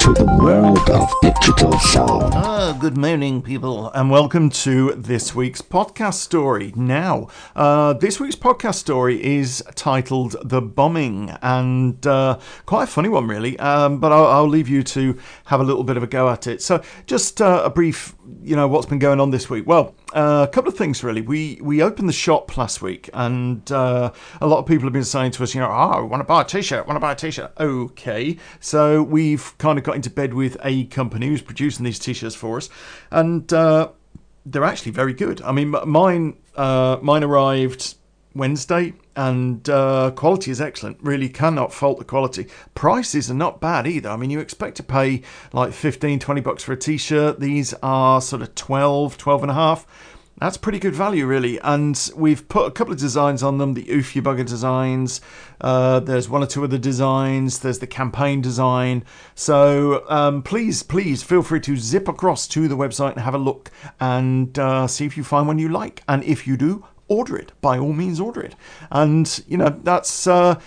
to the world of digital sound. Ah, good morning, people, and welcome to this week's podcast story. Now, uh, this week's podcast story is titled "The Bombing," and uh, quite a funny one, really. Um, but I'll, I'll, leave you to have a little bit of a go at it. So, just uh, a brief, you know, what's been going on this week. Well, uh, a couple of things really. We we opened the shop last week, and uh, a lot of people have been saying to us, you know, oh, I want to buy a t-shirt, want to buy a t-shirt. Okay, so we've kind of got into bed with a company who's producing these t-shirts for us, and uh, they're actually very good. I mean, mine uh, mine arrived Wednesday, and uh, quality is excellent. Really cannot fault the quality. Prices are not bad either. I mean, you expect to pay like 15, 20 bucks for a t-shirt. These are sort of 12, 12 and a half. That's pretty good value, really. And we've put a couple of designs on them the Oofy Bugger designs. Uh, there's one or two other designs. There's the campaign design. So um, please, please feel free to zip across to the website and have a look and uh, see if you find one you like. And if you do, order it. By all means, order it. And, you know, that's. Uh,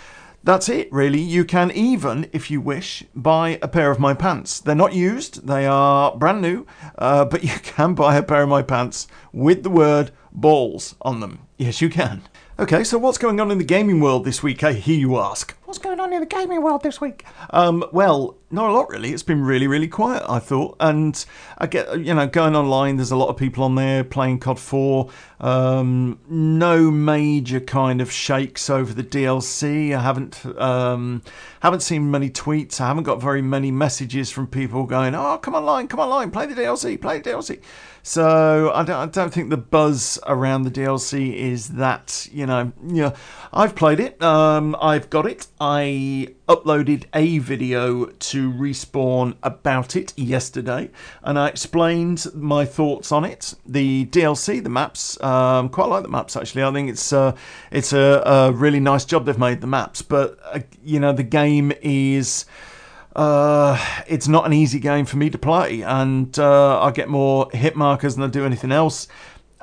that's it, really. You can even, if you wish, buy a pair of my pants. They're not used, they are brand new, uh, but you can buy a pair of my pants with the word balls on them. Yes, you can. Okay, so what's going on in the gaming world this week, I hear you ask? What's going on in the gaming world this week? Um, well, not a lot really. It's been really, really quiet, I thought. And I get, you know, going online, there's a lot of people on there playing COD 4. Um, no major kind of shakes over the DLC. I haven't, um, haven't seen many tweets. I haven't got very many messages from people going, oh, come online, come online, play the DLC, play the DLC. So I don't, I don't think the buzz around the DLC is that, you know, yeah. I've played it. Um, I've got it. I uploaded a video to Respawn about it yesterday, and I explained my thoughts on it. The DLC, the maps, um, quite like the maps actually. I think it's uh, it's a, a, really nice job they've made the maps, but uh, you know the game is. Uh, it's not an easy game for me to play, and uh, I get more hit markers than I do anything else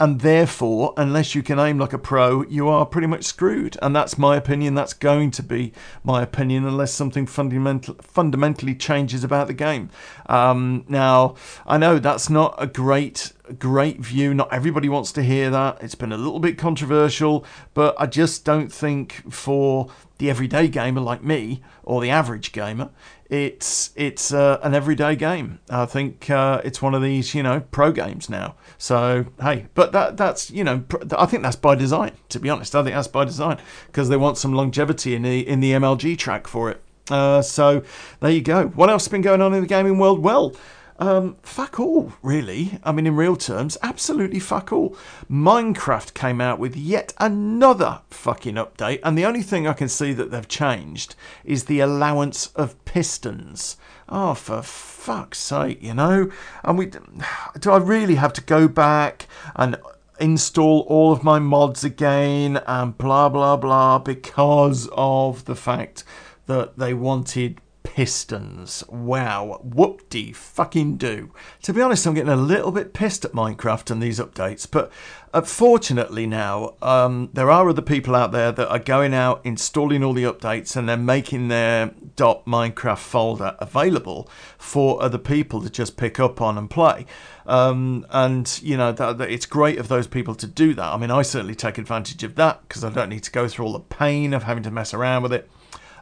and therefore, unless you can aim like a pro, you are pretty much screwed. And that's my opinion. That's going to be my opinion, unless something fundamental, fundamentally changes about the game. Um, now, I know that's not a great great view. Not everybody wants to hear that. It's been a little bit controversial, but I just don't think for the everyday gamer like me or the average gamer, it's it's uh, an everyday game. I think uh, it's one of these you know pro games now. So hey, but that that's you know I think that's by design. To be honest, I think that's by design because they want some longevity in the in the MLG track for it. Uh, so there you go. What else has been going on in the gaming world? Well. Um, fuck all, really. I mean, in real terms, absolutely fuck all. Minecraft came out with yet another fucking update, and the only thing I can see that they've changed is the allowance of pistons. Oh, for fuck's sake, you know? And we do I really have to go back and install all of my mods again and blah blah blah because of the fact that they wanted pistons. Wow, whoop de fucking do. To be honest, I'm getting a little bit pissed at Minecraft and these updates, but uh, fortunately now, um, there are other people out there that are going out, installing all the updates, and they're making their .minecraft folder available for other people to just pick up on and play. Um, and you know that, that, it's great of those people to do that. I mean, I certainly take advantage of that because I don't need to go through all the pain of having to mess around with it.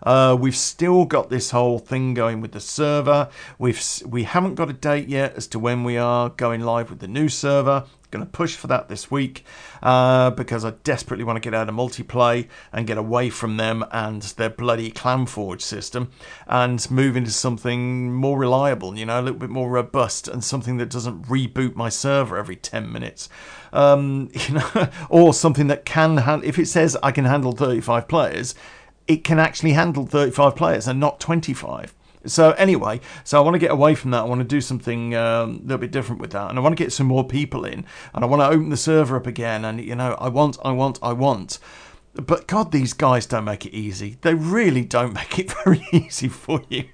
Uh, we've still got this whole thing going with the server. We've we haven't got a date yet as to when we are going live with the new server. Going to push for that this week uh, because I desperately want to get out of multiplayer and get away from them and their bloody ClanForge system and move into something more reliable, you know, a little bit more robust and something that doesn't reboot my server every 10 minutes. Um, you know, or something that can, handle. if it says I can handle 35 players, it can actually handle 35 players and not 25. So anyway, so I want to get away from that. I want to do something um, a little bit different with that, and I want to get some more people in, and I want to open the server up again. And you know, I want, I want, I want. But God, these guys don't make it easy. They really don't make it very easy for you.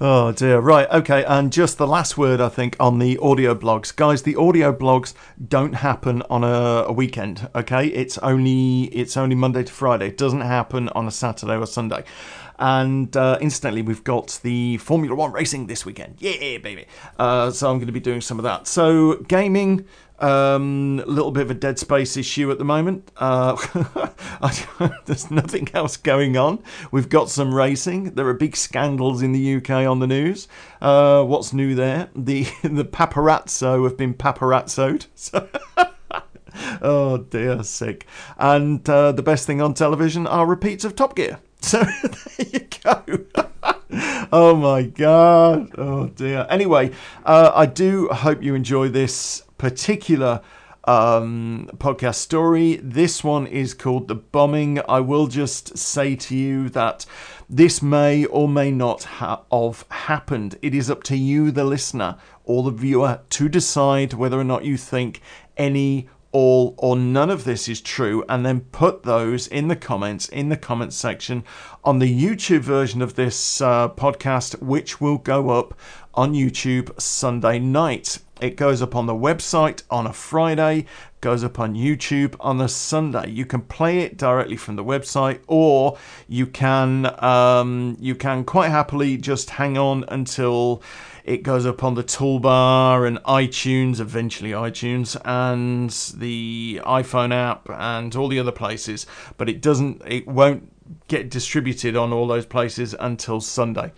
Oh dear. Right. Okay. And just the last word, I think, on the audio blogs, guys. The audio blogs don't happen on a, a weekend. Okay. It's only it's only Monday to Friday. It doesn't happen on a Saturday or Sunday. And uh, incidentally, we've got the Formula One racing this weekend. Yeah, baby. Uh, so I'm going to be doing some of that. So gaming. Um, a little bit of a dead space issue at the moment. Uh, there's nothing else going on. We've got some racing. There are big scandals in the UK on the news. Uh, what's new there? The the paparazzo have been paparazzoed. So oh dear, sick. And uh, the best thing on television are repeats of Top Gear. So there you go. oh my god. Oh dear. Anyway, uh, I do hope you enjoy this particular um, podcast story. This one is called The Bombing. I will just say to you that this may or may not ha- have happened. It is up to you, the listener or the viewer, to decide whether or not you think any all or none of this is true and then put those in the comments in the comments section on the YouTube version of this uh, podcast which will go up on YouTube Sunday night. It goes up on the website on a Friday, goes up on YouTube on a Sunday. You can play it directly from the website, or you can um, you can quite happily just hang on until it goes up on the toolbar and iTunes, eventually iTunes, and the iPhone app and all the other places. But it doesn't, it won't get distributed on all those places until Sunday.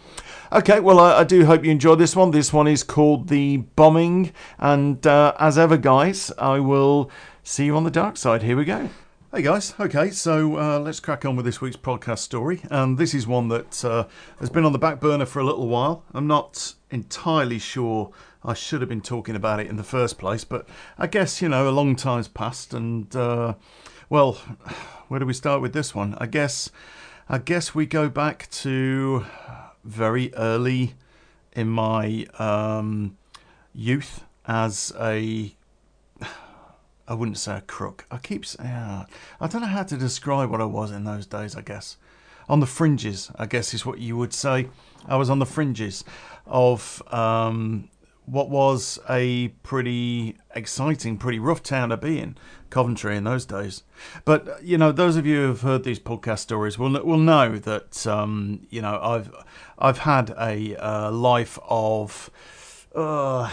Okay, well, I, I, do hope you enjoyed this one. This one is called The Bombing. And uh, as ever, guys, I will see you on the dark side. Here we go. Hey guys, okay, so uh, let's crack on with this week's podcast story. And this is one that uh, has been on the back burner for a little while. I'm not entirely sure I should have been talking about it in the first place, but I guess, you know, a long time's passed and, uh, well, where do we start with this one? I guess, I guess we go back to very early in my um, youth as a I wouldn't say a crook. I keep saying, I don't know how to describe what I was in those days, I guess. On the fringes, I guess is what you would say. I was on the fringes of um, what was a pretty exciting, pretty rough town to be in, Coventry in those days. But you know, those of you who've heard these podcast stories will will know that um, you know I've I've had a uh, life of uh,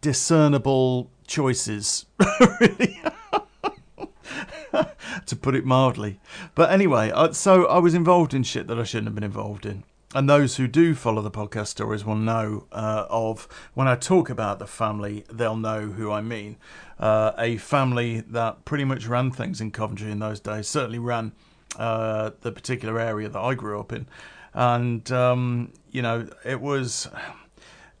discernible choices, really. to put it mildly. But anyway, so I was involved in shit that I shouldn't have been involved in. And those who do follow the podcast stories will know uh, of when I talk about the family, they'll know who I mean. Uh, a family that pretty much ran things in Coventry in those days, certainly ran uh, the particular area that I grew up in. And, um, you know, it was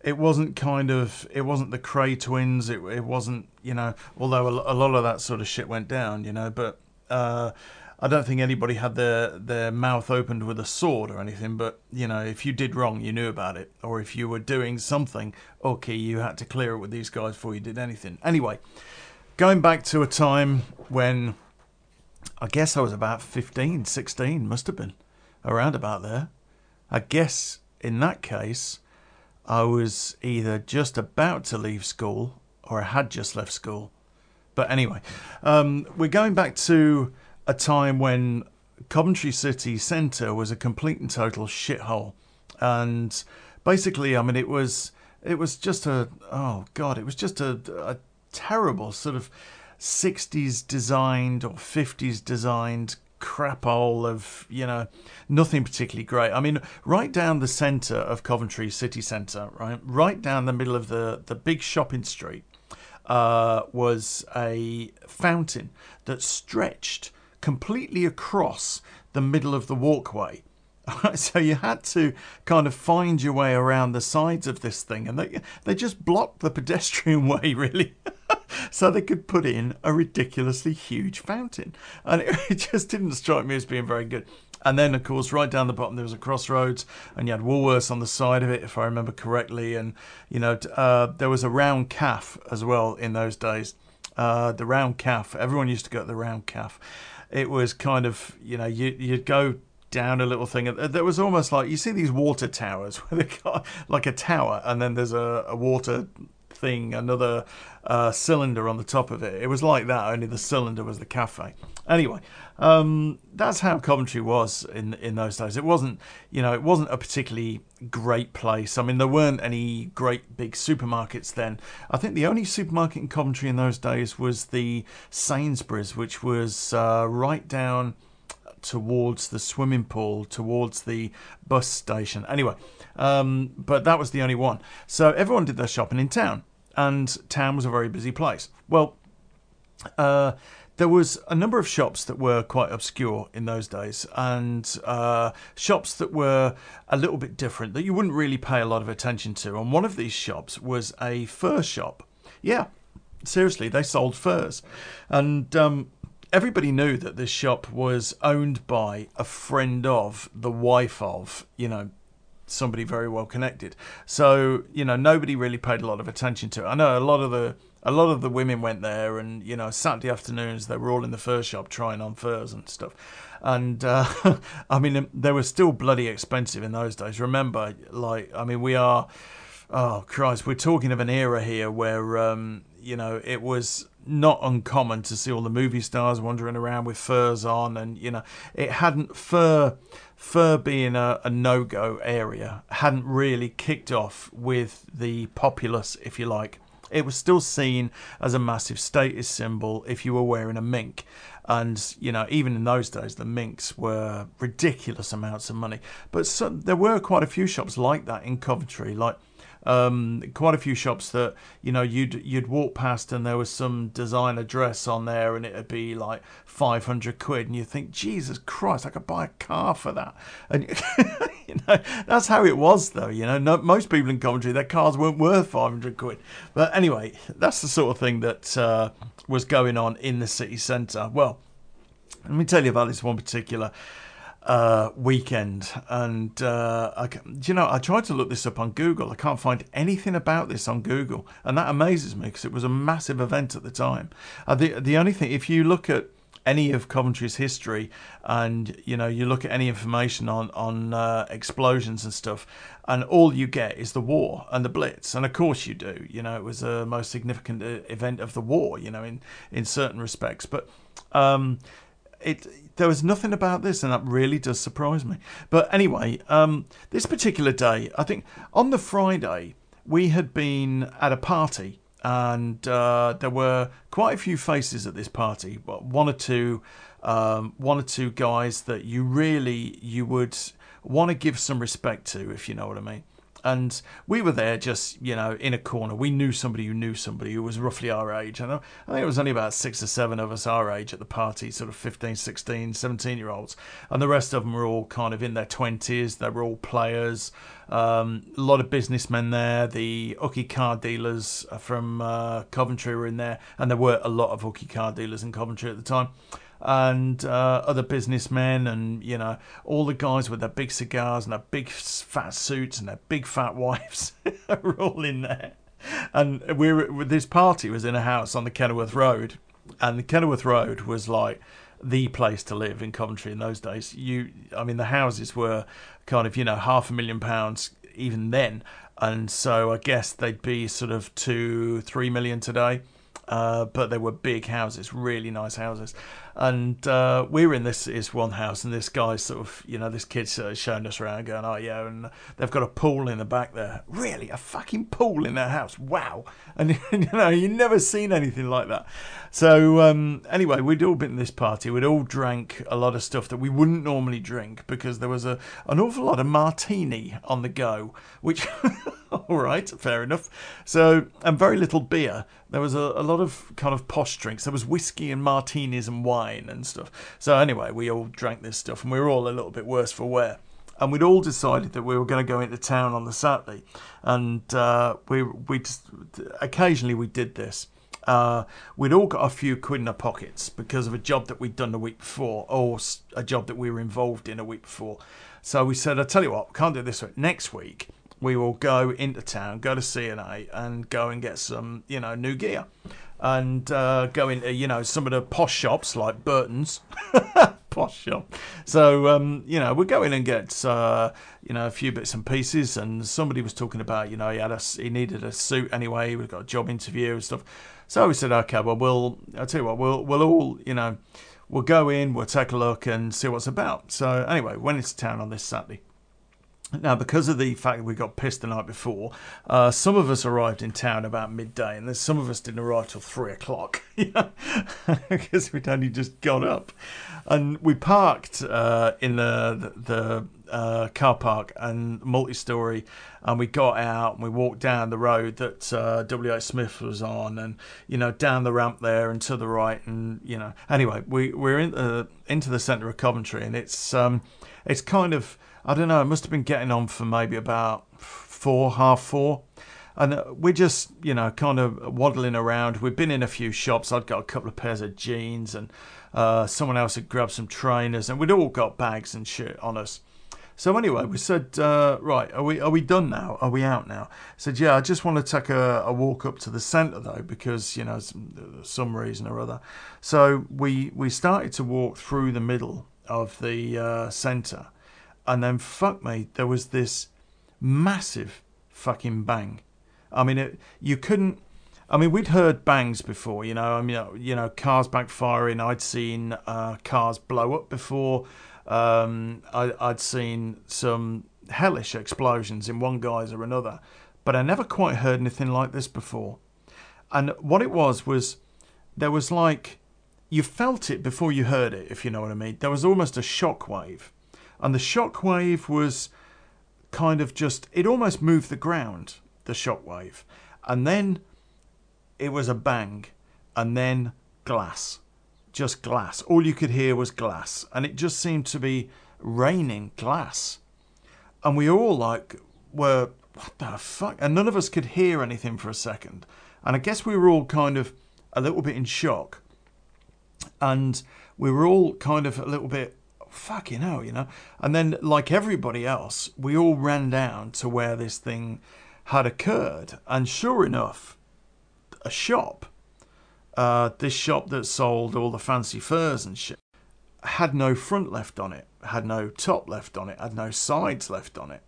it wasn't kind of it wasn't the Kray twins. It it wasn't you know although a, a lot of that sort of shit went down, you know. But uh, I don't think anybody had their their mouth opened with a sword or anything. But you know, if you did wrong, you knew about it, or if you were doing something, okay, you had to clear it with these guys before you did anything. Anyway, going back to a time when I guess I was about 15, 16, must have been around about there. I guess in that case I was either just about to leave school or I had just left school. But anyway, um, we're going back to a time when Coventry City Centre was a complete and total shithole. And basically, I mean, it was it was just a oh god, it was just a, a terrible sort of 60s designed or 50s designed crap hole of you know nothing particularly great i mean right down the center of coventry city center right right down the middle of the the big shopping street uh, was a fountain that stretched completely across the middle of the walkway so you had to kind of find your way around the sides of this thing and they they just blocked the pedestrian way really so they could put in a ridiculously huge fountain. And it, it just didn't strike me as being very good. And then, of course, right down the bottom there was a crossroads, and you had Woolworths on the side of it, if I remember correctly. And you know, uh, there was a round calf as well in those days. Uh, the round calf. Everyone used to go to the round calf. It was kind of, you know, you, you'd go down a little thing. Uh, there was almost like you see these water towers where they got like a tower, and then there's a, a water thing, another uh, cylinder on the top of it. It was like that, only the cylinder was the cafe. Anyway, um, that's how Coventry was in in those days. It wasn't, you know, it wasn't a particularly great place. I mean, there weren't any great big supermarkets then. I think the only supermarket in Coventry in those days was the Sainsbury's, which was uh, right down towards the swimming pool, towards the bus station. Anyway, um, but that was the only one. So everyone did their shopping in town, and town was a very busy place. Well, uh, there was a number of shops that were quite obscure in those days, and uh, shops that were a little bit different that you wouldn't really pay a lot of attention to. And one of these shops was a fur shop. Yeah, seriously, they sold furs, and um, everybody knew that this shop was owned by a friend of the wife of, you know, somebody very well connected. So, you know, nobody really paid a lot of attention to it. I know a lot of the a lot of the women went there and, you know, Saturday afternoons they were all in the fur shop trying on furs and stuff. And uh, I mean they were still bloody expensive in those days. Remember like I mean we are oh Christ, we're talking of an era here where um, you know, it was not uncommon to see all the movie stars wandering around with furs on, and you know, it hadn't fur fur being a, a no go area hadn't really kicked off with the populace, if you like. It was still seen as a massive status symbol if you were wearing a mink. And, you know, even in those days, the minks were ridiculous amounts of money. But so, there were quite a few shops like that in Coventry. Like, um, quite a few shops that you know you'd you'd walk past and there was some designer dress on there and it'd be like 500 quid and you think Jesus Christ I could buy a car for that. And you know that's how it was though you know no, most people in Coventry their cars weren't worth 500 quid. But anyway that's the sort of thing that uh, was going on in the city centre. Well let me tell you about this one particular uh, weekend. And uh, I, you know, I tried to look this up on Google. I can't find anything about this on Google, and that amazes me because it was a massive event at the time. Uh, the the only thing, if you look at any of Coventry's history, and you know, you look at any information on on uh, explosions and stuff, and all you get is the war and the Blitz, and of course you do. You know, it was the most significant uh, event of the war. You know, in in certain respects, but. Um, it there was nothing about this, and that really does surprise me. But anyway, um, this particular day, I think on the Friday we had been at a party, and uh, there were quite a few faces at this party. One or two, um, one or two guys that you really you would want to give some respect to, if you know what I mean and we were there just you know in a corner. We knew somebody who knew somebody who was roughly our age. And i think it was only about six or seven of us our age at the party sort of 15 16 17 year olds and the rest of them were all kind of in their 20s they were all players. Um, a lot of businessmen there. The hooky car dealers from uh, coventry were in there. And there were a lot of hooky car dealers in coventry at the time and uh, other businessmen, and you know all the guys with their big cigars and their big fat suits and their big fat wives are all in there. And we were this party was in a house on the Kenilworth Road, and the Kenilworth Road was like the place to live in Coventry in those days. You, I mean, the houses were kind of you know half a million pounds even then, and so I guess they'd be sort of two, three million today. Uh, but they were big houses, really nice houses. And uh, we were in this is one house, and this guy sort of, you know, this kid's uh, showing us around, going, "Oh yeah," and they've got a pool in the back there. Really, a fucking pool in their house? Wow! And you know, you never seen anything like that. So um, anyway, we'd all been in this party. We'd all drank a lot of stuff that we wouldn't normally drink because there was a an awful lot of martini on the go, which. all right, fair enough. So, and very little beer. There was a, a lot of kind of posh drinks. There was whiskey and martinis and wine and stuff. So, anyway, we all drank this stuff and we were all a little bit worse for wear. And we'd all decided that we were going to go into town on the Saturday. And uh, we, we just, occasionally we did this. Uh, we'd all got a few quid in our pockets because of a job that we'd done the week before or a job that we were involved in a week before. So we said, I'll tell you what, we can't do this week. next week we will go into town, go to C&A, and go and get some, you know, new gear, and uh, go into, you know, some of the posh shops like Burton's, posh shop. So um, you know, we go in and get uh, you know a few bits and pieces. And somebody was talking about you know he had a he needed a suit anyway. We've got a job interview and stuff. So we said, okay, well we'll I'll tell you what we'll we'll all you know we'll go in, we'll take a look and see what's about. So anyway, went into town on this Saturday. Now, because of the fact that we got pissed the night before, uh, some of us arrived in town about midday, and then some of us didn't arrive till three o'clock, because we'd only just got up. And we parked uh, in the the, the uh, car park and multi-story, and we got out and we walked down the road that uh, W.H. Smith was on, and you know down the ramp there and to the right, and you know anyway we we're in the, into the centre of Coventry, and it's um, it's kind of I don't know, it must have been getting on for maybe about four, half four. And uh, we're just, you know, kind of waddling around. We've been in a few shops. I'd got a couple of pairs of jeans, and uh, someone else had grabbed some trainers, and we'd all got bags and shit on us. So anyway, we said, uh, right, are we are we done now? Are we out now? I said, yeah, I just want to take a, a walk up to the centre though, because you know some, some reason or other. So we we started to walk through the middle of the uh, centre, and then fuck me, there was this massive fucking bang. I mean, it, you couldn't. I mean, we'd heard bangs before, you know. I mean, you know, cars backfiring. I'd seen uh, cars blow up before. Um, I, I'd seen some hellish explosions in one guise or another, but I never quite heard anything like this before. And what it was was there was like you felt it before you heard it, if you know what I mean. There was almost a shock wave and the shockwave was kind of just it almost moved the ground the shockwave and then it was a bang and then glass just glass. All you could hear was glass and it just seemed to be raining glass. And we all like were what the fuck? And none of us could hear anything for a second. And i guess we were all kind of a little bit in shock. And we were all kind of a little bit fucking hell, you know. And then, like everybody else, we all ran down to where this thing had occurred. And sure enough, a shop, uh, this shop that sold all the fancy furs and shit, had no front left on it, had no top left on it, had no sides left on it.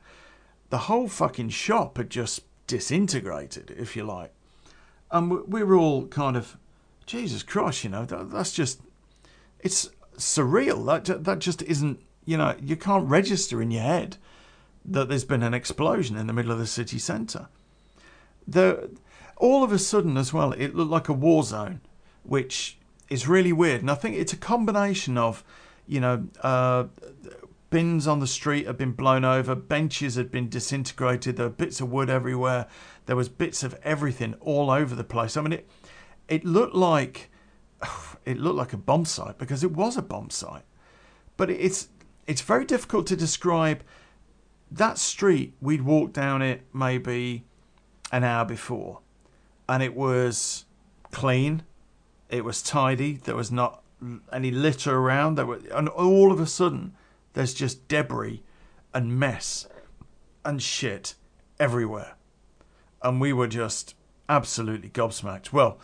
The whole fucking shop had just disintegrated, if you like. And we were all kind of, Jesus Christ, you know, that, that's just, it's surreal. That that just isn't. You know, you can't register in your head that there's been an explosion in the middle of the city centre. The all of a sudden as well, it looked like a war zone, which is really weird. And I think it's a combination of, you know, uh, bins on the street had been blown over, benches had been disintegrated, there were bits of wood everywhere, there was bits of everything all over the place. I mean, it it looked like it looked like a bomb site because it was a bomb site. But it's it's very difficult to describe that street. We'd walked down it maybe an hour before, and it was clean. It was tidy. There was not any litter around. There were, and all of a sudden, there's just debris and mess and shit everywhere, and we were just absolutely gobsmacked. Well,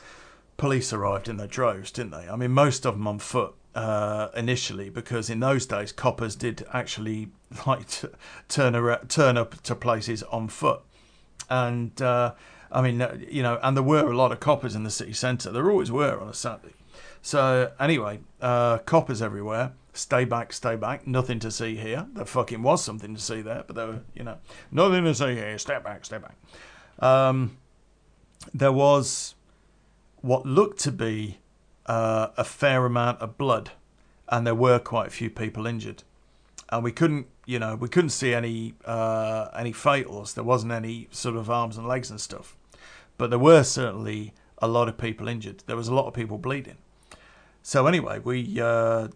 police arrived in their droves, didn't they? I mean, most of them on foot uh, initially, because in those days coppers did actually like turn around, turn up to places on foot, and uh, I mean, uh, you know, and there were a lot of coppers in the city centre. There always were on a Saturday. So anyway, uh, coppers everywhere. Stay back, stay back. Nothing to see here. There fucking was something to see there, but there were, you know, nothing to see here. Step back, step back. Um, there was what looked to be uh, a fair amount of blood, and there were quite a few people injured. And we couldn't, you know, we couldn't see any uh, any fatals. There wasn't any sort of arms and legs and stuff, but there were certainly a lot of people injured. There was a lot of people bleeding. So anyway, we uh,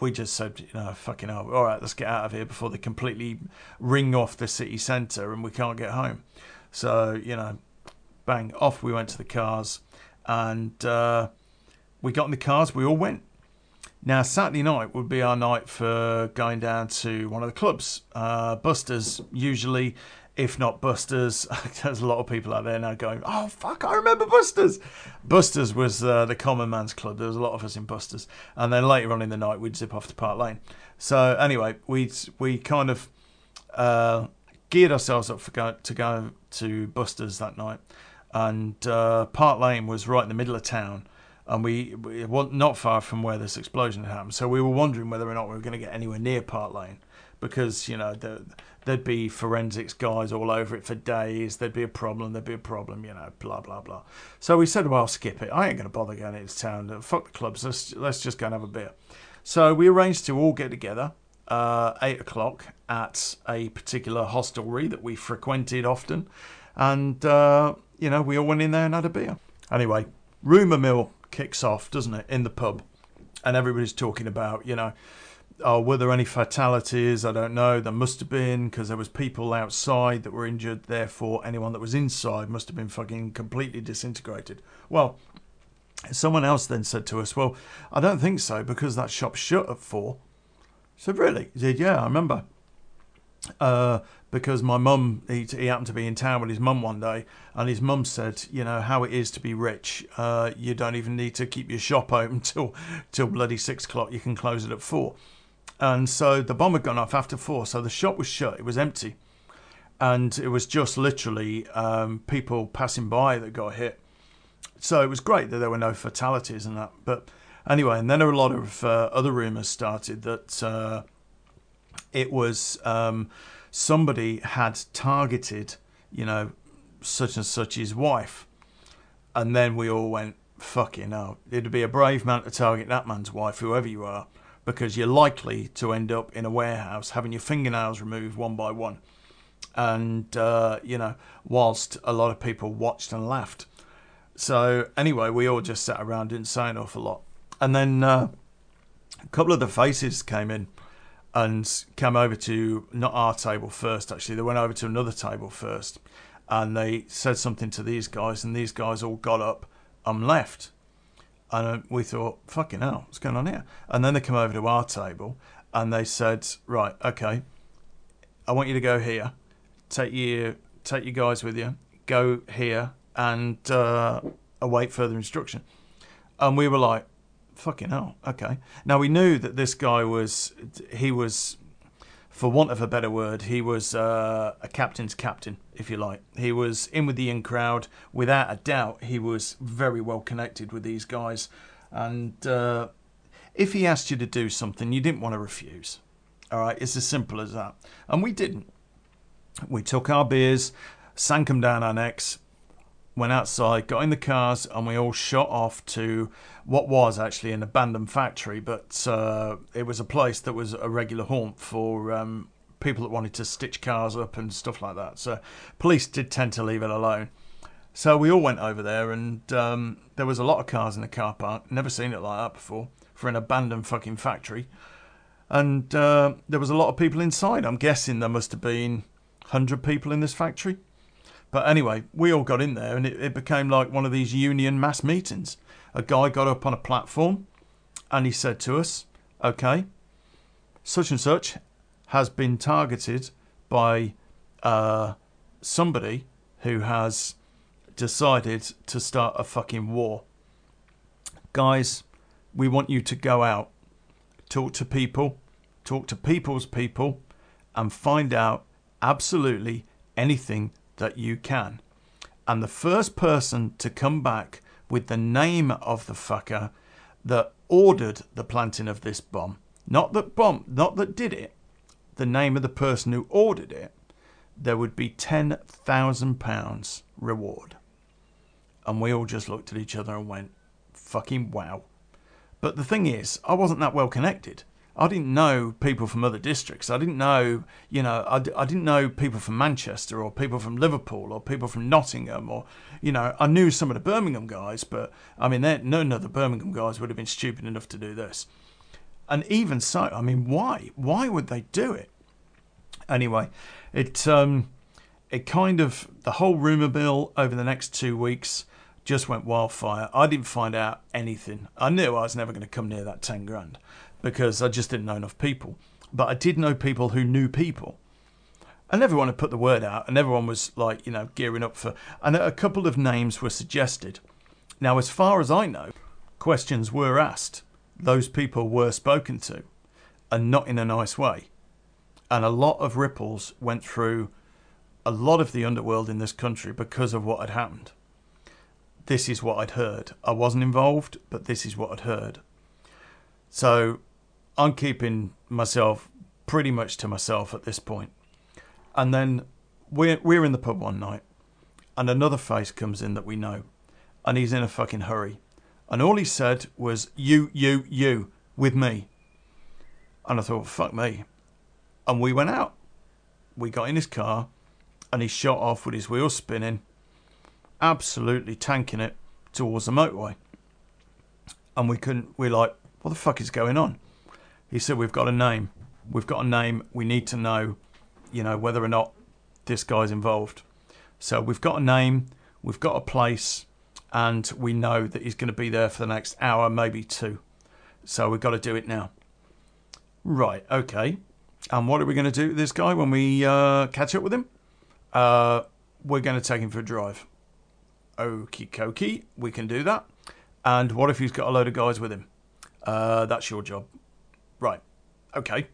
we just said, you know, fucking hell, all right, let's get out of here before they completely ring off the city centre and we can't get home. So you know, bang, off we went to the cars and uh, we got in the cars. We all went. Now Saturday night would be our night for going down to one of the clubs. Uh, Buster's usually if not Busters. There's a lot of people out there now going, "Oh fuck, I remember Busters." Busters was uh, the common man's club. There was a lot of us in Busters, and then later on in the night we'd zip off to Park Lane. So anyway, we we kind of uh, geared ourselves up for go, to go to Busters that night, and uh, Park Lane was right in the middle of town. And we, we were not far from where this explosion had happened, so we were wondering whether or not we were going to get anywhere near Park Lane because you know the, there'd be forensics guys all over it for days. There'd be a problem. There'd be a problem. You know, blah blah blah. So we said, "Well, I'll skip it. I ain't going to bother going into town. Fuck the clubs. Let's let's just go and have a beer." So we arranged to all get together uh, eight o'clock at a particular hostelry that we frequented often, and uh, you know we all went in there and had a beer. Anyway, rumor mill kicks off, doesn't it, in the pub, and everybody's talking about you know oh, were there any fatalities? I don't know. There must have been because there was people outside that were injured. Therefore, anyone that was inside must have been fucking completely disintegrated. Well, someone else then said to us, "Well, I don't think so because that shop shut at four. So really, he said, "Yeah, I remember." Uh, because my mum, he, he, happened to be in town with his mum one day, and his mum said, you know, how it is to be rich. Uh, you don't even need to keep your shop open till till bloody six o'clock. You can close it at four. And so the bomb had gone off after four, so the shop was shut, it was empty. And it was just literally um, people passing by that got hit. So it was great that there were no fatalities and that. But anyway, and then a lot of uh, other rumours started that uh, it was um, somebody had targeted, you know, such and such his wife. And then we all went, fucking hell. It'd be a brave man to target that man's wife, whoever you are because you're likely to end up in a warehouse having your fingernails removed one by one. And, uh, you know, whilst a lot of people watched and laughed. So, anyway, we all just sat around, didn't say an awful lot. And then uh, a couple of the faces came in and came over to not our table first, actually. They went over to another table first and they said something to these guys, and these guys all got up and left. And we thought, fucking hell, what's going on here? And then they come over to our table and they said, right, okay, I want you to go here, take your take your guys with you, go here and uh, await further instruction. And we were like, fucking hell, okay. Now we knew that this guy was he was for want of a better word, he was uh, a captain's captain, if you like. He was in with the in crowd. Without a doubt, he was very well connected with these guys. And uh, if he asked you to do something, you didn't want to refuse. All right, it's as simple as that. And we didn't. We took our beers, sank them down our necks, went outside, got in the cars, and we all shot off to what was actually an abandoned factory, but uh, it was a place that was a regular haunt for um, people that wanted to stitch cars up and stuff like that. So police did tend to leave it alone. So we all went over there, and um, there was a lot of cars in the car park. Never seen it like that before for an abandoned fucking factory. And uh, there was a lot of people inside. I'm guessing there must have been 100 people in this factory. But anyway, we all got in there and it, it became like one of these union mass meetings. A guy got up on a platform and he said to us, okay, such and such has been targeted by uh, somebody who has decided to start a fucking war. Guys, we want you to go out, talk to people, talk to people's people, and find out absolutely anything that you can. And the first person to come back with the name of the fucker that ordered the planting of this bomb, not that bomb, not that did it, the name of the person who ordered it, there would be ten thousand pounds reward. And we all just looked at each other and went, fucking wow. But the thing is, I wasn't that well connected. I didn't know people from other districts. I didn't know, you know, I, I didn't know people from Manchester or people from Liverpool or people from Nottingham or, you know, I knew some of the Birmingham guys, but I mean, none of the Birmingham guys would have been stupid enough to do this. And even so, I mean, why? Why would they do it? Anyway, it um, it kind of the whole rumor mill over the next two weeks just went wildfire. I didn't find out anything. I knew I was never going to come near that ten grand because I just didn't know enough people. But I did know people who knew people. And everyone had put the word out, and everyone was like, you know, gearing up for. And a couple of names were suggested. Now, as far as I know, questions were asked. Those people were spoken to, and not in a nice way. And a lot of ripples went through a lot of the underworld in this country because of what had happened. This is what I'd heard. I wasn't involved, but this is what I'd heard. So I'm keeping myself pretty much to myself at this point. And then we're, we're in the pub one night, and another face comes in that we know, and he's in a fucking hurry. And all he said was, You, you, you, with me. And I thought, Fuck me. And we went out. We got in his car, and he shot off with his wheels spinning, absolutely tanking it towards the motorway. And we couldn't, we're like, What the fuck is going on? He said, We've got a name. We've got a name. We need to know, you know, whether or not this guy's involved. So we've got a name, we've got a place, and we know that he's going to be there for the next hour, maybe two. So we've got to do it now. Right, okay. And what are we going to do with this guy when we uh, catch up with him? Uh, we're going to take him for a drive. Okie dokie, we can do that. And what if he's got a load of guys with him? Uh, that's your job. Okay.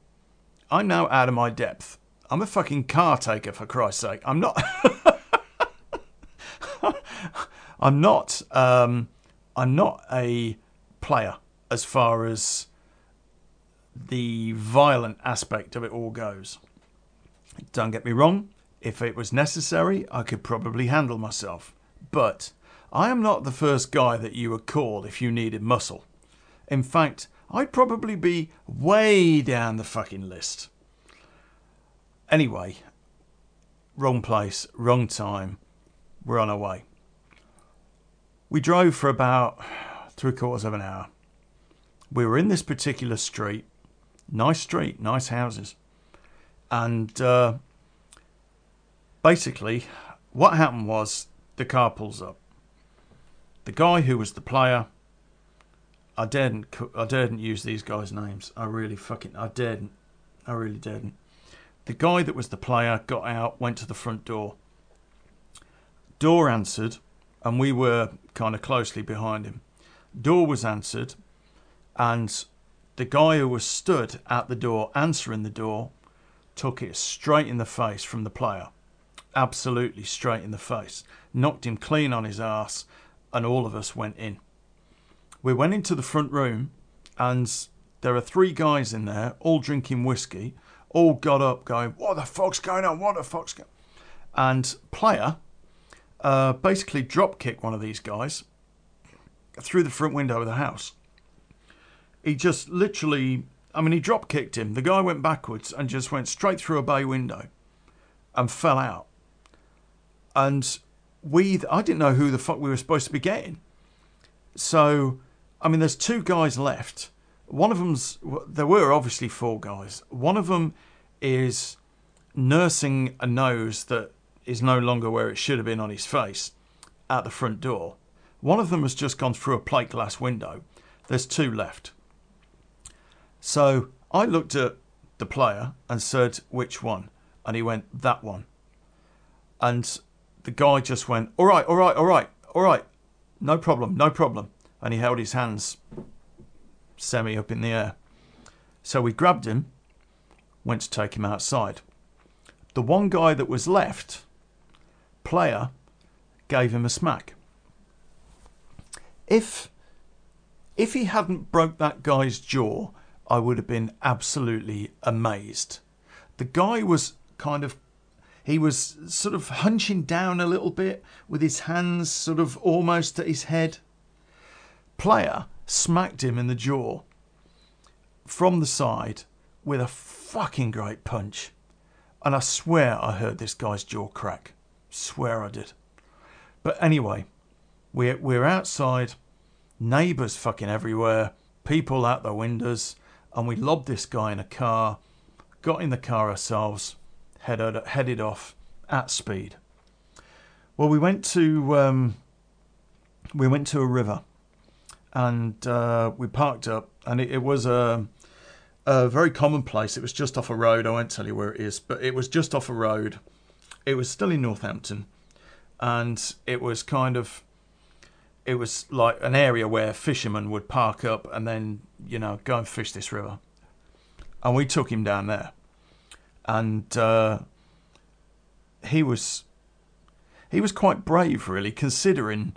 I'm now out of my depth. I'm a fucking car taker, for Christ's sake. I'm not. I'm not. Um, I'm not a player as far as the violent aspect of it all goes. Don't get me wrong. If it was necessary, I could probably handle myself. But I am not the first guy that you would call if you needed muscle. In fact, I'd probably be way down the fucking list. Anyway, wrong place, wrong time. We're on our way. We drove for about three quarters of an hour. We were in this particular street. Nice street, nice houses. And uh, basically, what happened was the car pulls up. The guy who was the player, I daredn't, I daredn't use these guys' names. I really fucking, I daredn't. I really didn't. The guy that was the player got out, went to the front door. Door answered, and we were kind of closely behind him. Door was answered, and the guy who was stood at the door answering the door took it straight in the face from the player. Absolutely straight in the face. Knocked him clean on his ass, and all of us went in. We went into the front room, and there are three guys in there, all drinking whiskey, all got up going, What the fuck's going on? What the fuck's going And player uh, basically drop kicked one of these guys through the front window of the house. He just literally, I mean, he drop kicked him. The guy went backwards and just went straight through a bay window and fell out. And we, I didn't know who the fuck we were supposed to be getting. So, I mean, there's two guys left one of them's there were obviously four guys. One of them is nursing a nose that is no longer where it should have been on his face at the front door. One of them has just gone through a plate glass window. There's two left. So I looked at the player and said, which one? And he went, that one. And the guy just went, all right, all right, all right, all right. No problem, no problem. And he held his hands semi up in the air. So we grabbed him, went to take him outside. The one guy that was left, player, gave him a smack. If if he hadn't broke that guy's jaw, I would have been absolutely amazed. The guy was kind of he was sort of hunching down a little bit with his hands sort of almost at his head. Player smacked him in the jaw from the side with a fucking great punch. And I swear I heard this guy's jaw crack. Swear I did. But anyway, we're, we're outside, neighbours fucking everywhere, people out their windows, and we lobbed this guy in a car, got in the car ourselves, headed, headed off at speed. Well, we went to um, we went to a river and uh, we parked up, and it, it was a a very common place. It was just off a road. I won't tell you where it is, but it was just off a road. It was still in Northampton, and it was kind of, it was like an area where fishermen would park up and then you know go and fish this river. And we took him down there, and uh, he was, he was quite brave, really, considering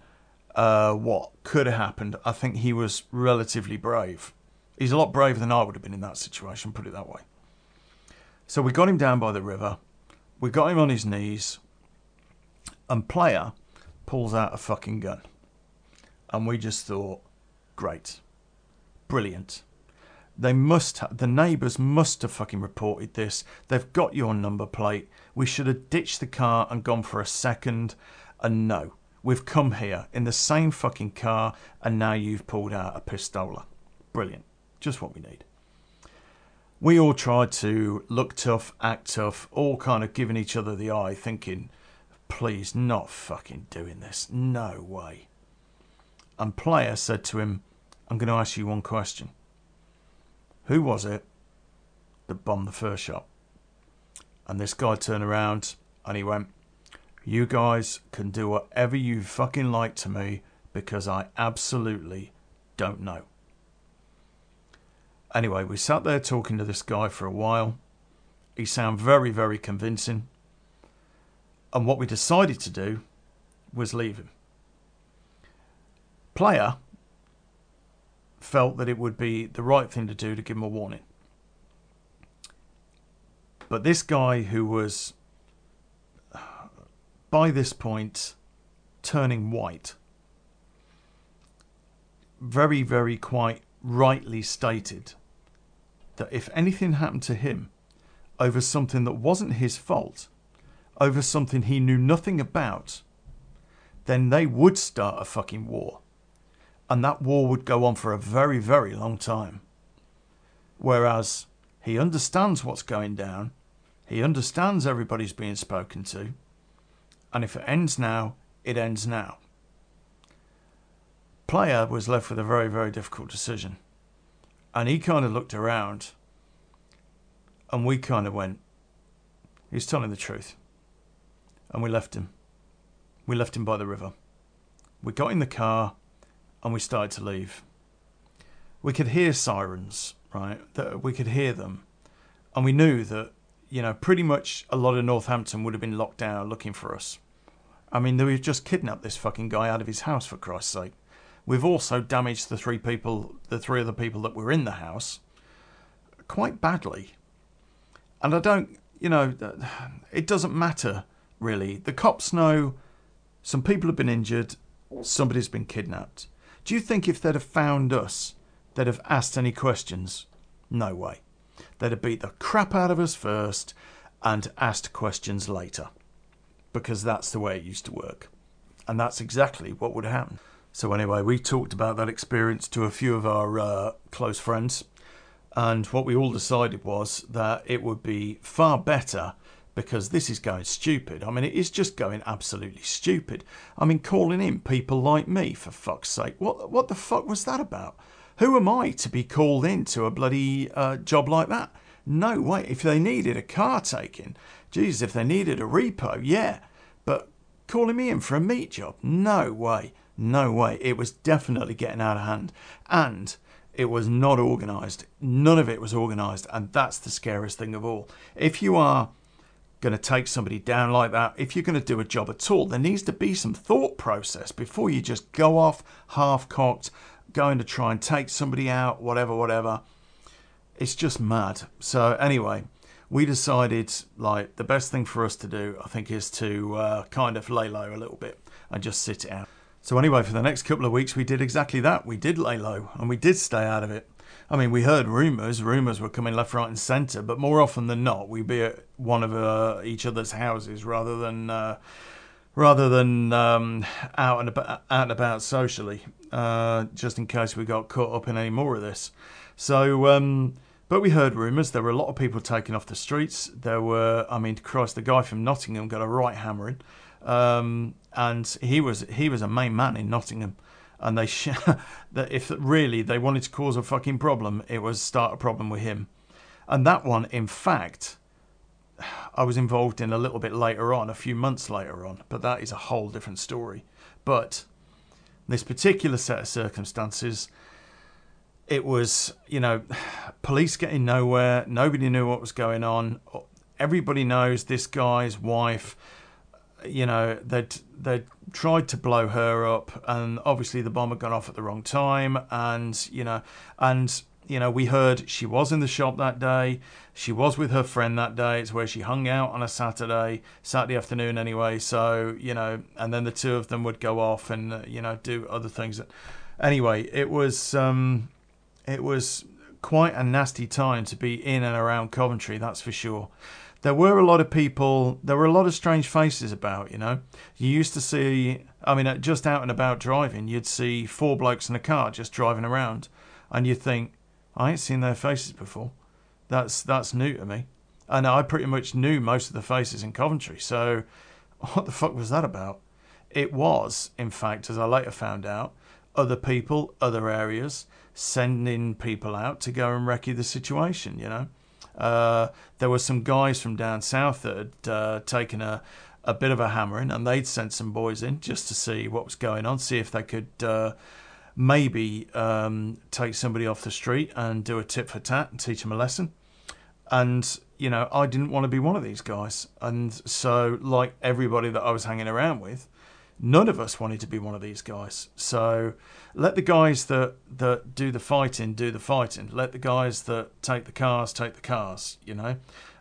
uh, what could have happened. I think he was relatively brave He's a lot braver than I would have been in that situation, put it that way. So we got him down by the river. We got him on his knees. And player pulls out a fucking gun. And we just thought, great. Brilliant. They must the neighbours must have fucking reported this. They've got your number plate. We should have ditched the car and gone for a second. And no, we've come here in the same fucking car and now you've pulled out a pistola. Brilliant. Just what we need. We all tried to look tough, act tough, all kind of giving each other the eye, thinking, please, not fucking doing this. No way. And player said to him, I'm going to ask you one question. Who was it that bombed the first shot? And this guy turned around and he went, You guys can do whatever you fucking like to me because I absolutely don't know. Anyway, we sat there talking to this guy for a while. He sounded very, very convincing. And what we decided to do was leave him. Player felt that it would be the right thing to do to give him a warning. But this guy who was, by this point, turning white, very, very quite rightly stated that if anything happened to him over something that wasn't his fault, over something he knew nothing about, then they would start a fucking war. And that war would go on for a very, very long time. Whereas he understands what's going down, he understands everybody's being spoken to, and if it ends now, it ends now. Player was left with a very, very difficult decision. And he kind of looked around and we kind of went, he's telling the truth. And we left him. We left him by the river. We got in the car and we started to leave. We could hear sirens, right? That we could hear them. And we knew that, you know, pretty much a lot of Northampton would have been locked down looking for us. I mean, we've just kidnapped this fucking guy out of his house, for Christ's sake. We've also damaged the three people, the three other people that were in the house, quite badly. And I don't, you know, it doesn't matter really. The cops know some people have been injured, somebody's been kidnapped. Do you think if they'd have found us, they'd have asked any questions? No way. They'd have beat the crap out of us first and asked questions later. Because that's the way it used to work. And that's exactly what would happen. So anyway, we talked about that experience to a few of our uh, close friends, and what we all decided was that it would be far better because this is going stupid. I mean, it is just going absolutely stupid. I mean, calling in people like me for fuck's sake. What what the fuck was that about? Who am I to be called in to a bloody uh, job like that? No way. If they needed a car taken, Jesus, if they needed a repo, yeah. But calling me in for a meat job, no way. No way. It was definitely getting out of hand. And it was not organised. None of it was organised. And that's the scariest thing of all. If you are going to take somebody down like that, if you're going to do a job at all, there needs to be some thought process before you just go off half cocked, going to try and take somebody out, whatever, whatever. It's just mad. So, anyway, we decided like the best thing for us to do, I think, is to uh, kind of lay low a little bit and just sit it out. So anyway, for the next couple of weeks, we did exactly that. We did lay low and we did stay out of it. I mean, we heard rumours. Rumours were coming left, right, and centre, but more often than not, we'd be at one of uh, each other's houses rather than uh, rather than um, out and about, out and about socially, uh, just in case we got caught up in any more of this. So. Um, but we heard rumours. There were a lot of people taken off the streets. There were, I mean, Christ, the guy from Nottingham got a right hammering. Um, and he was he was a main man in Nottingham. And they sh- that if really they wanted to cause a fucking problem, it was start a problem with him. And that one, in fact, I was involved in a little bit later on, a few months later on, but that is a whole different story. But this particular set of circumstances, it was, you know, police getting nowhere. Nobody knew what was going on. Everybody knows this guy's wife. You know, they'd they tried to blow her up, and obviously the bomb had gone off at the wrong time, and you know, and you know, we heard she was in the shop that day. She was with her friend that day. It's where she hung out on a Saturday, Saturday afternoon anyway. So, you know, and then the two of them would go off and, uh, you know, do other things. Anyway, it was, um, it was quite a nasty time to be in and around Coventry, that's for sure. There were a lot of people, there were a lot of strange faces about, you know. You used to see, I mean, just out and about driving, you'd see four blokes in a car just driving around, and you'd think, I ain't seen their faces before. That's that's new to me, and I pretty much knew most of the faces in Coventry. So, what the fuck was that about? It was, in fact, as I later found out, other people, other areas, sending people out to go and recce the situation. You know, uh, there were some guys from down south that had uh, taken a a bit of a hammering, and they'd sent some boys in just to see what was going on, see if they could. Uh, maybe um, take somebody off the street and do a tit for tat and teach them a lesson. And, you know, I didn't want to be one of these guys. And so, like everybody that I was hanging around with, none of us wanted to be one of these guys. So let the guys that, that do the fighting do the fighting. Let the guys that take the cars take the cars, you know.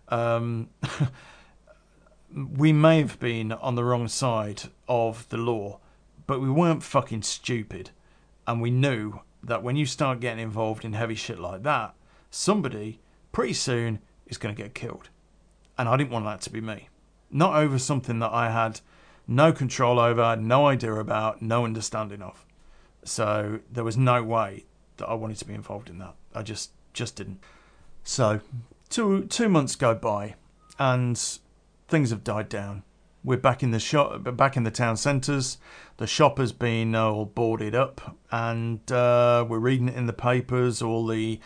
Um, we may have been on the wrong side of the law, but we weren't fucking stupid and we knew that when you start getting involved in heavy shit like that, somebody pretty soon is going to get killed. And I didn't want that to be me. Not over something that I had no control over, no idea about, no understanding of. So there was no way that I wanted to be involved in that. I just just didn't. So two two months go by and things have died down. We're back in the shop, back in the town centres. The shop has been all boarded up, and uh, we're reading it in the papers. All the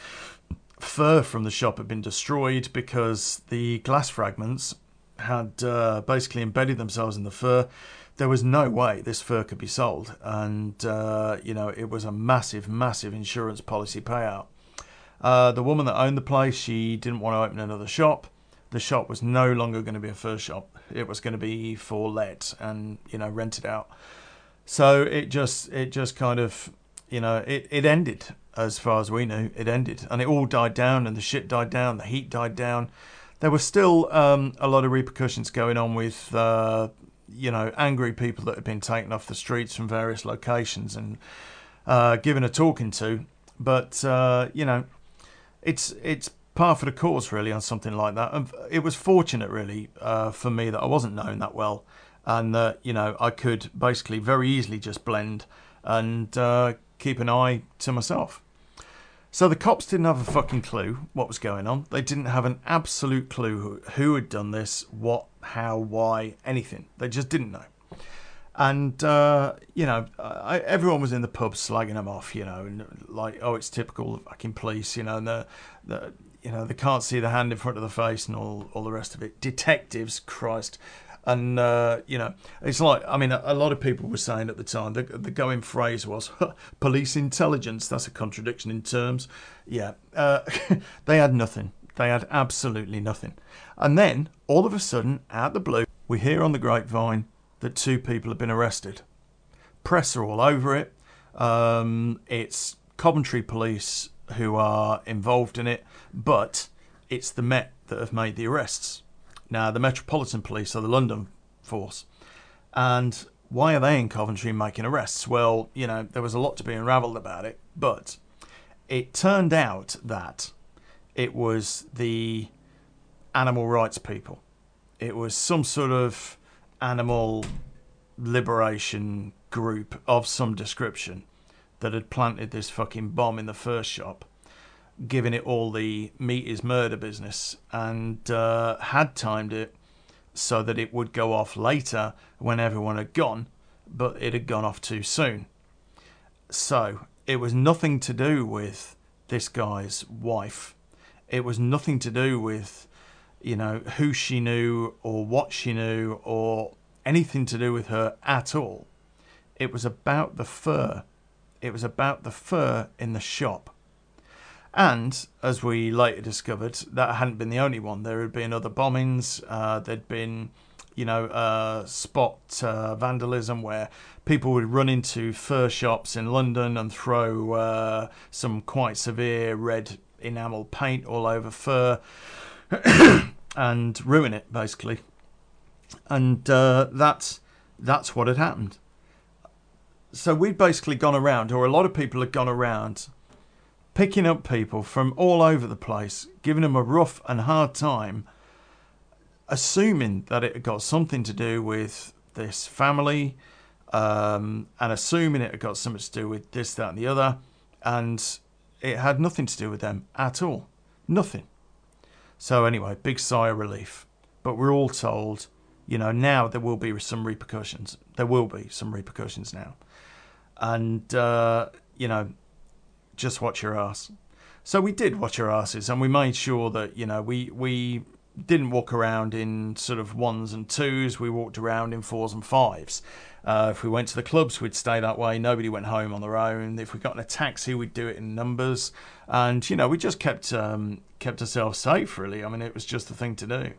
fur from the shop had been destroyed because the glass fragments had uh, basically embedded themselves in the fur. There was no way this fur could be sold, and uh, you know it was a massive, massive insurance policy payout. Uh, the woman that owned the place, she didn't want to open another shop the shop was no longer going to be a fur shop. It was going to be for let and you know rented out. So it just it just kind of you know it, it ended as far as we knew. It ended and it all died down and the shit died down. The heat died down. There were still um, a lot of repercussions going on with uh, you know angry people that had been taken off the streets from various locations and uh, given a talking to. But uh, you know it's it's par for the course really on something like that. And it was fortunate really uh, for me that I wasn't known that well, and that you know I could basically very easily just blend and uh, keep an eye to myself. So the cops didn't have a fucking clue what was going on. They didn't have an absolute clue who, who had done this, what, how, why, anything. They just didn't know and uh, you know, I, everyone was in the pub slagging them off, you know, and like, oh, it's typical fucking police, you know, and the, the you know, they can't see the hand in front of the face and all, all the rest of it. Detectives, Christ. And, uh, you know, it's like, I mean, a, a, lot of people were saying at the time, the, the going phrase was police intelligence. That's a contradiction in terms. Yeah. Uh, they had nothing. They had absolutely nothing. And then, all of a sudden, out of the blue, we hear on the grapevine that two people have been arrested. Press are all over it. Um, it's Coventry Police who are involved in it, but it's the Met that have made the arrests. Now, the Metropolitan Police are the London force. And why are they in Coventry making arrests? Well, you know, there was a lot to be unravelled about it, but it turned out that it was the animal rights people. It was some sort of animal liberation group of some description that had planted this fucking bomb in the first shop, giving it all the meat is murder business, and uh, had timed it so that it would go off later when everyone had gone, but it had gone off too soon. So it was nothing to do with this guy's wife. It was nothing to do with, you know, who she knew or what she knew or anything to do with her at all. It was about the fur. It was about the fur in the shop. And as we later discovered, that hadn't been the only one. There had been other bombings. Uh, there'd been, you know, uh, spot uh, vandalism where people would run into fur shops in London and throw uh, some quite severe red enamel paint all over fur and ruin it, basically. And uh, that's that's what had happened. So we'd basically gone around, or a lot of people had gone around picking up people from all over the place, giving them a rough and hard time, assuming that it had got something to do with this family, um, and assuming it had got something to do with this, that, and the other, and it had nothing to do with them at all. Nothing. So, anyway, big sigh of relief. But we're all told, you know, now there will be some repercussions. There will be some repercussions now. And, uh, you know, just watch your ass. So we did watch our asses, and we made sure that you know we we didn't walk around in sort of ones and twos. We walked around in fours and fives. Uh, if we went to the clubs, we'd stay that way. Nobody went home on their own. If we got in a taxi, we'd do it in numbers, and you know we just kept um, kept ourselves safe. Really, I mean, it was just the thing to do.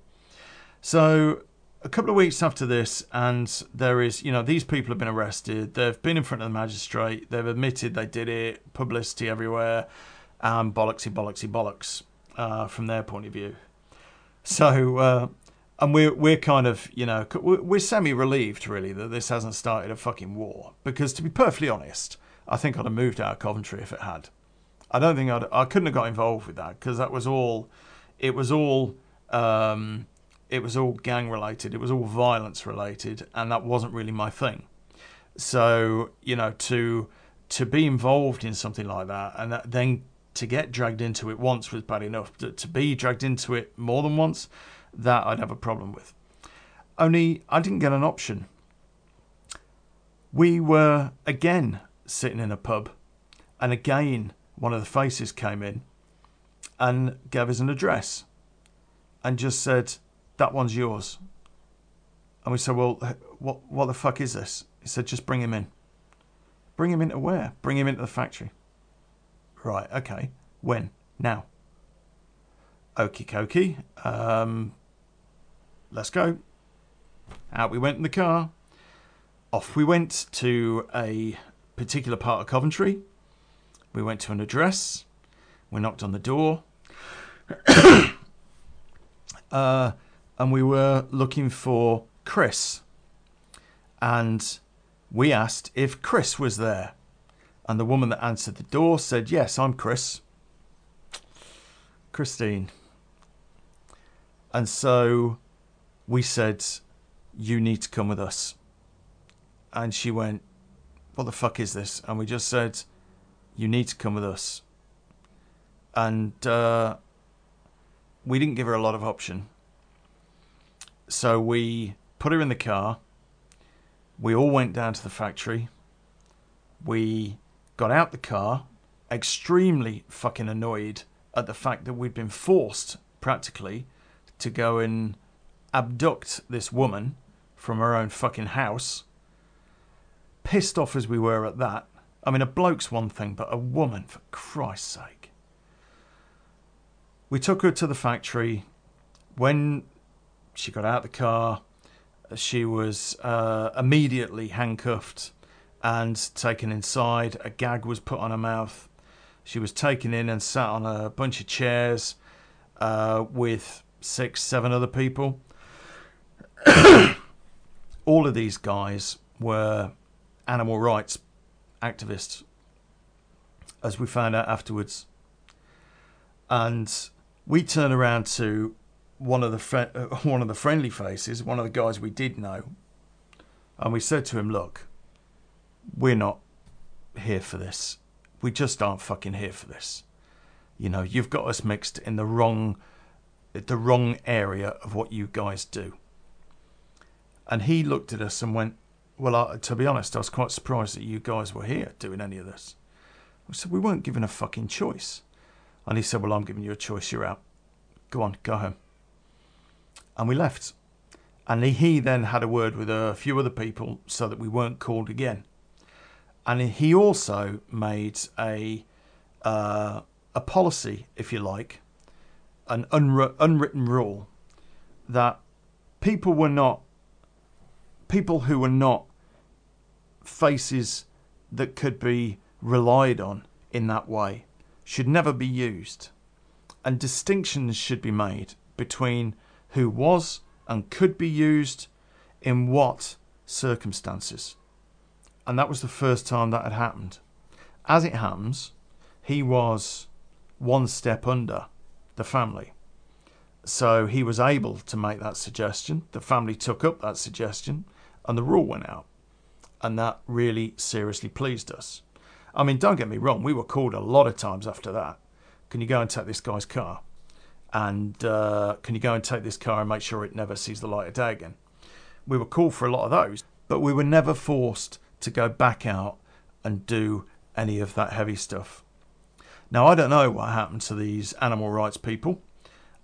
So a couple of weeks after this, and there is, you know, these people have been arrested. They've been in front of the magistrate. They've admitted they did it. Publicity everywhere, and bollocksy, bollocksy, bollocks uh, from their point of view. So, uh, and we're we're kind of, you know, we're semi relieved really that this hasn't started a fucking war. Because to be perfectly honest, I think I'd have moved out of Coventry if it had. I don't think I'd. I couldn't have got involved with that because that was all. It was all. Um, it was all gang related, it was all violence related, and that wasn't really my thing. So you know, to to be involved in something like that, and that, then to get dragged into it once was bad enough. To, to be dragged into it more than once, that I'd have a problem with. Only I didn't get an option. We were again sitting in a pub, and again one of the faces came in and gave us an address and just said, that one's yours. And we said, well, what, what the fuck is this? He said, just bring him in. Bring him into where? Bring him into the factory. Right, okay. When? Now. Okie dokie. Um, let's go. Out we went in the car. Off we went to a particular part of Coventry. We went to an address. We knocked on the door. uh, and we were looking for Chris. And we asked if Chris was there. And the woman that answered the door said, Yes, I'm Chris. Christine. And so we said, You need to come with us. And she went, What the fuck is this? And we just said, You need to come with us. And uh, we didn't give her a lot of option. So we put her in the car. We all went down to the factory. We got out the car, extremely fucking annoyed at the fact that we'd been forced, practically, to go and abduct this woman from her own fucking house. Pissed off as we were at that. I mean, a bloke's one thing, but a woman, for Christ's sake. We took her to the factory. When she got out of the car. She was uh, immediately handcuffed and taken inside. A gag was put on her mouth. She was taken in and sat on a bunch of chairs uh, with six, seven other people. All of these guys were animal rights activists, as we found out afterwards. And we turn around to one of the fr- one of the friendly faces, one of the guys we did know, and we said to him, "Look, we're not here for this. We just aren't fucking here for this. You know, you've got us mixed in the wrong, the wrong area of what you guys do." And he looked at us and went, "Well, I, to be honest, I was quite surprised that you guys were here doing any of this." We said we weren't given a fucking choice. And he said, Well, I'm giving you a choice. You're out. Go on, go home. And we left. And he then had a word with a few other people so that we weren't called again. And he also made a uh, a policy, if you like, an unri- unwritten rule that people were not people who were not faces that could be relied on in that way should never be used, and distinctions should be made between who was and could be used in what circumstances. And that was the first time that had happened. As it happens, he was one step under the family. So he was able to make that suggestion. The family took up that suggestion and the rule went out. And that really seriously pleased us. I mean, don't get me wrong, we were called a lot of times after that. Can you go and take this guy's car? And uh, can you go and take this car and make sure it never sees the light of day again? We were called for a lot of those, but we were never forced to go back out and do any of that heavy stuff. Now, I don't know what happened to these animal rights people.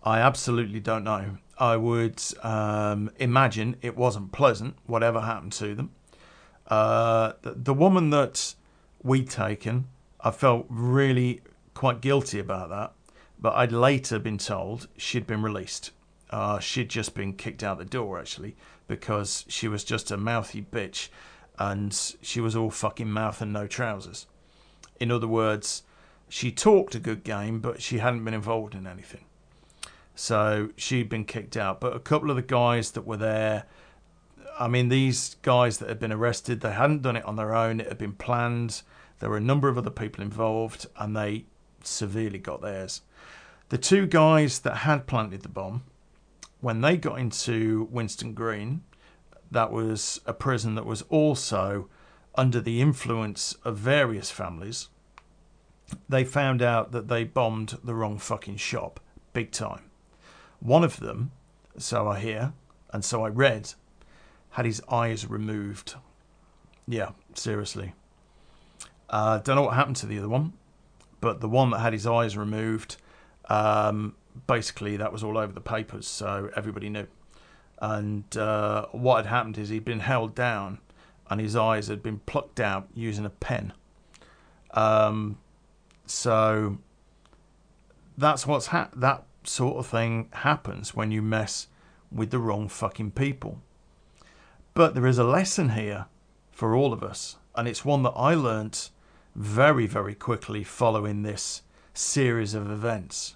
I absolutely don't know. I would um, imagine it wasn't pleasant, whatever happened to them. Uh, the, the, woman that we'd taken, I felt really quite guilty about that, but I'd later been told she'd been released. Uh, she'd just been kicked out the door, actually, because she was just a mouthy bitch and she was all fucking mouth and no trousers. In other words, she talked a good game, but she hadn't been involved in anything. So she'd been kicked out. But a couple of the guys that were there, I mean, these guys that had been arrested, they hadn't done it on their own. It had been planned. There were a number of other people involved, and they severely got theirs. The two guys that had planted the bomb, when they got into Winson Green, that was a prison that was also under the influence of various families. They found out that they bombed the wrong fucking shop, big time. One of them, so I hear, and so I read, had his eyes removed. Yeah, seriously. Uh, don't know what happened to the other one, but the one that had his eyes removed, um, basically that was all over the papers, so everybody knew. And uh, what had happened is he'd been held down, and his eyes had been plucked out using a pen. Um, so that's what's ha- that sort of thing happens when you mess with the wrong fucking people. But there is a lesson here for all of us, and it's one that I learnt very, very quickly following this series of events.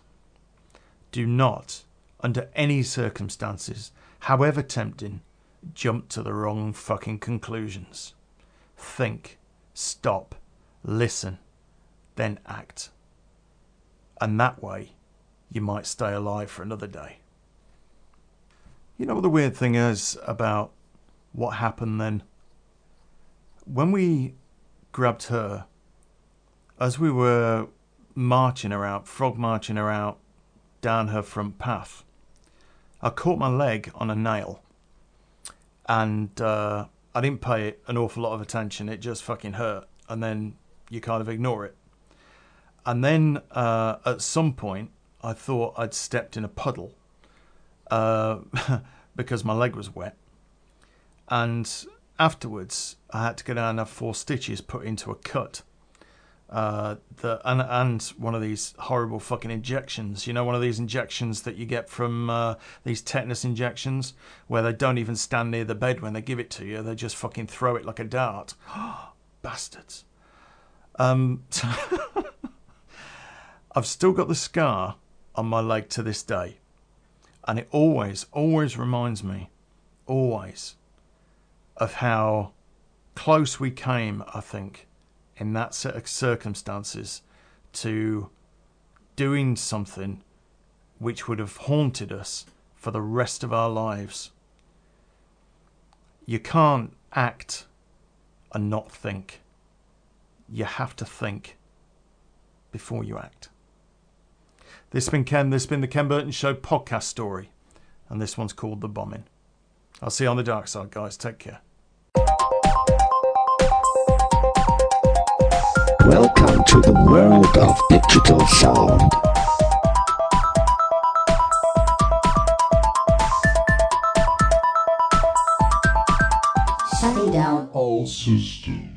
Do not, under any circumstances, however tempting, jump to the wrong fucking conclusions. Think, stop, listen, then act. And that way, you might stay alive for another day. You know what the weird thing is about what happened then? When we grabbed her, as we were marching her out, frog marching her out down her front path, I caught my leg on a nail and uh, I didn't pay it an awful lot of attention. It just fucking hurt. And then you kind of ignore it. And then uh, at some point, I thought I'd stepped in a puddle uh, because my leg was wet. And afterwards, I had to go down and have four stitches put into a cut. Uh, the and and one of these horrible fucking injections. You know, one of these injections that you get from uh, these tetanus injections, where they don't even stand near the bed when they give it to you. They just fucking throw it like a dart. Bastards. Um, I've still got the scar on my leg to this day. And it always, always reminds me, always, of how close we came, I think, in that set of circumstances to doing something which would have haunted us for the rest of our lives. You can't act and not think. You have to think before you act. This has been Ken. This has been the Ken Burton Show podcast story. And this one's called The Bombing. I'll see you on the dark side, guys. Take care. Welcome to the world of digital sound. Shutting down all systems.